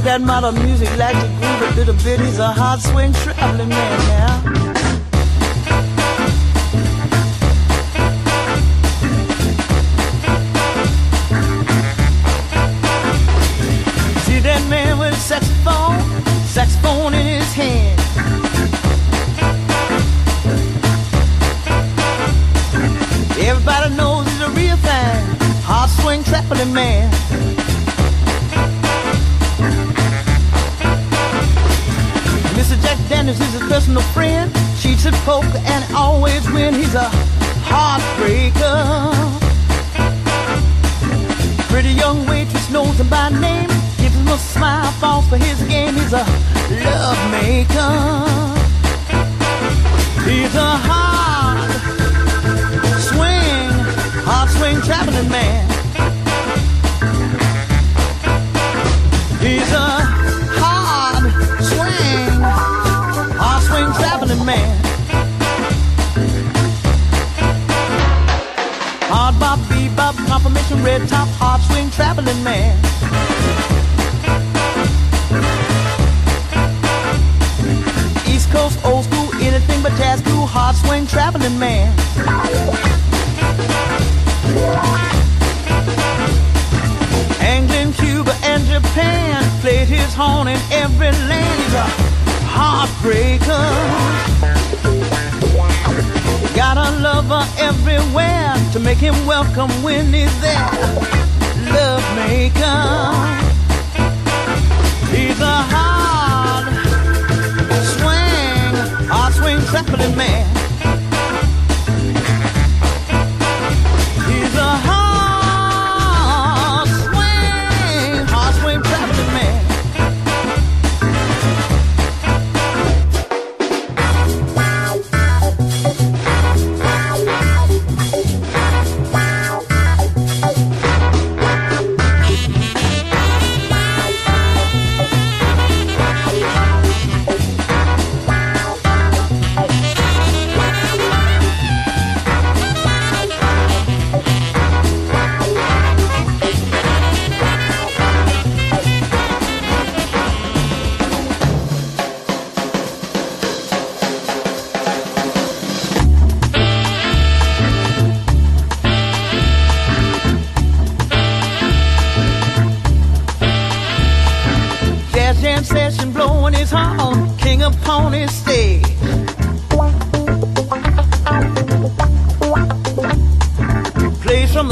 Like that modern music, like to groove a little bit. He's a hard swing traveling man now. See that man with a saxophone, saxophone in his hand. Everybody knows he's a real thing, hard swing traveling man. Jack Daniels is his personal friend. Cheats at poker and always win. He's a heartbreaker. Pretty young waitress knows him by name. Gives him a smile, falls for his game. He's a love maker. He's a hard swing, hard swing traveling man. Man. Hard bop, bebop, confirmation, red top, hard swing traveling man. East Coast, old school, anything but jazz cool, hard swing traveling man. England, Cuba, and Japan played his horn in every land. He's a heartbreaker. Got a lover everywhere to make him welcome when he's there. Love maker. He's a hard swing, hard swing traveling man.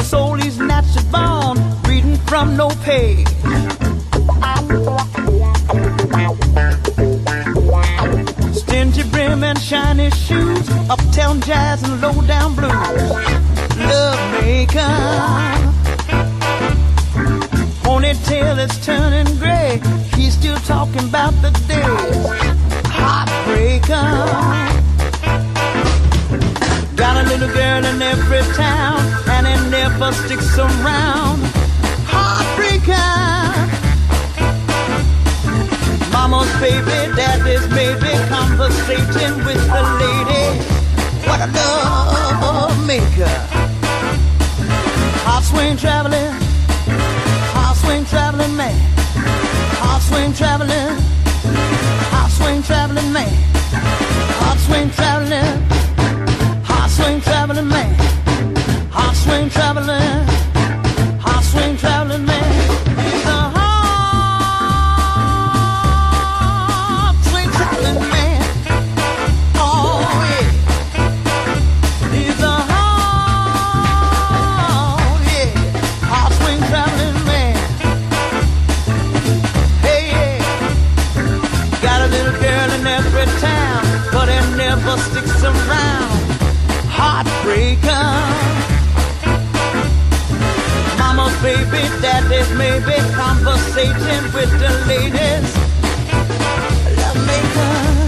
Soul he's naturally born, reading from no page. Stingy brim and shiny shoes, uptown jazz and low down blues. Love maker. Ponytail is turning gray. He's still talking about the days. Heartbreaker. Got a little girl in every town, never sticks around. Heartbreaker. Mama's baby, daddy's maybe conversating with the lady. What a love maker. Hot swing traveling. Hot swing traveling man. Hot swing traveling. Hot swing traveling man. Hot swing traveling. Hot swing traveling man swing traveling, hot swing traveling man. He's a hot swing traveling man. Oh yeah. He's a hot, yeah, hot swing traveling man. Hey yeah. Got a little girl in every town, but it never sticks around. Heartbreaker. May be conversating with the ladies. Love maker.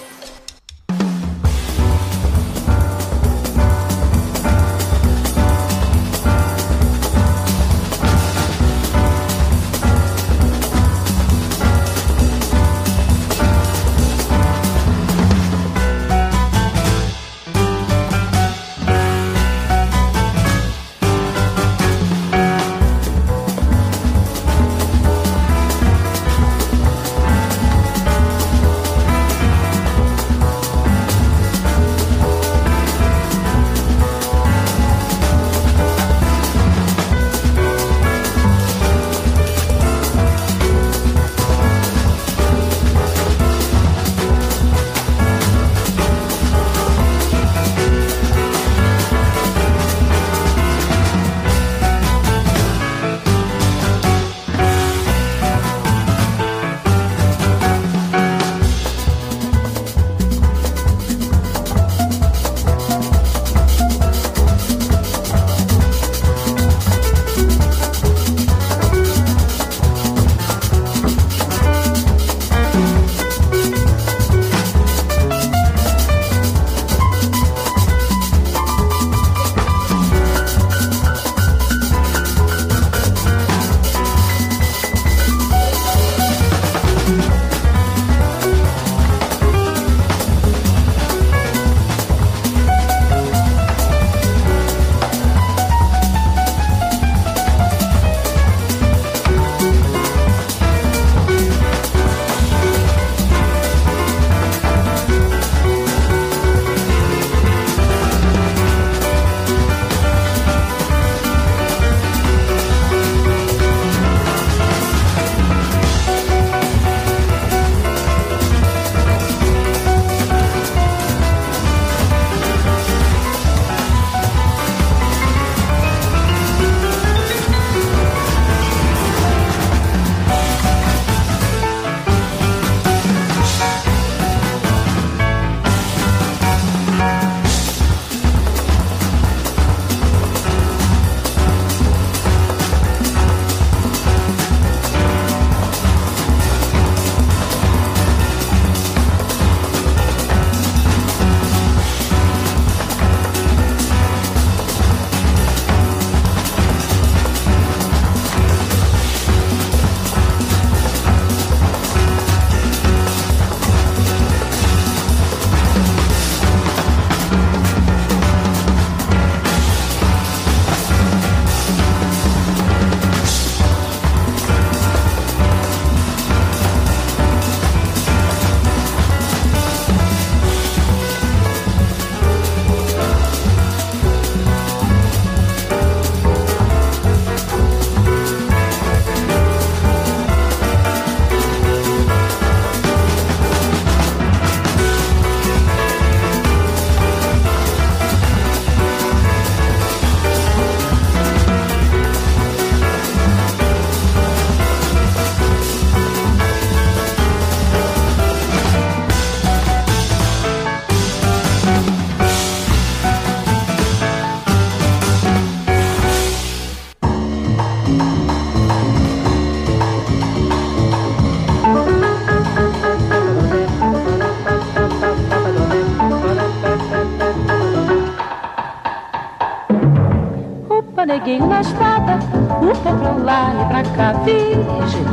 Cá, virgem.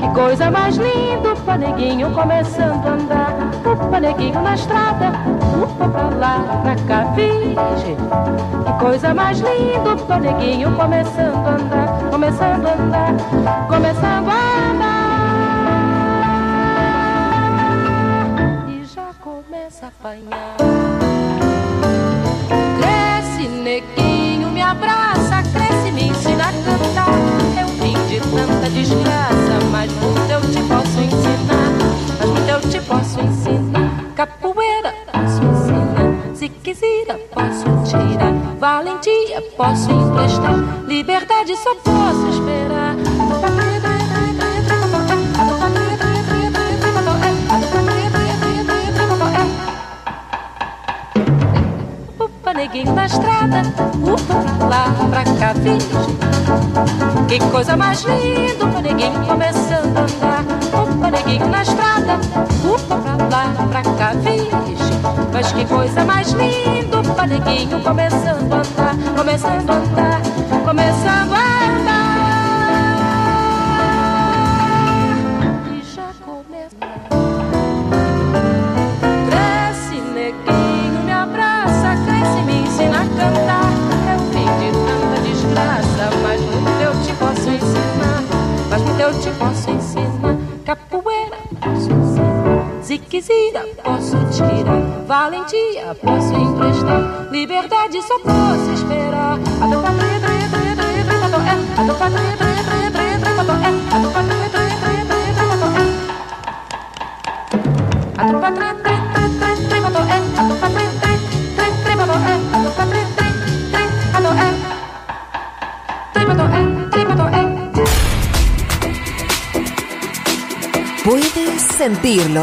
Que coisa mais linda, upa neguinho começando a andar, upa neguinho na estrada, upa pra lá pra cá, virgem. Que coisa mais linda, upa neguinho começando a andar, começando a andar, começando a andar. E já começa a apanhar. Posso emprestar. Liberdade, só posso esperar. Upa, neguinho na estrada, upa lá, pra cá, virgem. Que coisa mais linda, upa, neguinho começando a andar. Upa, neguinho na estrada, upa lá, pra cá, virgem. Mas que coisa mais linda, upa, neguinho começando a andar, começando a andar, começando a andar. E já começa. Cresce, neguinho, me abraça, cresce, me ensina a cantar. Eu vim de tanta desgraça, mas muito eu te posso ensinar. Mas muito eu te posso ensinar. Capoeira, posso ensinar. Ziquezira, posso tirar. Valentia, posso emprestar. Liberdade só posso esperar. ¿Puedes sentirlo?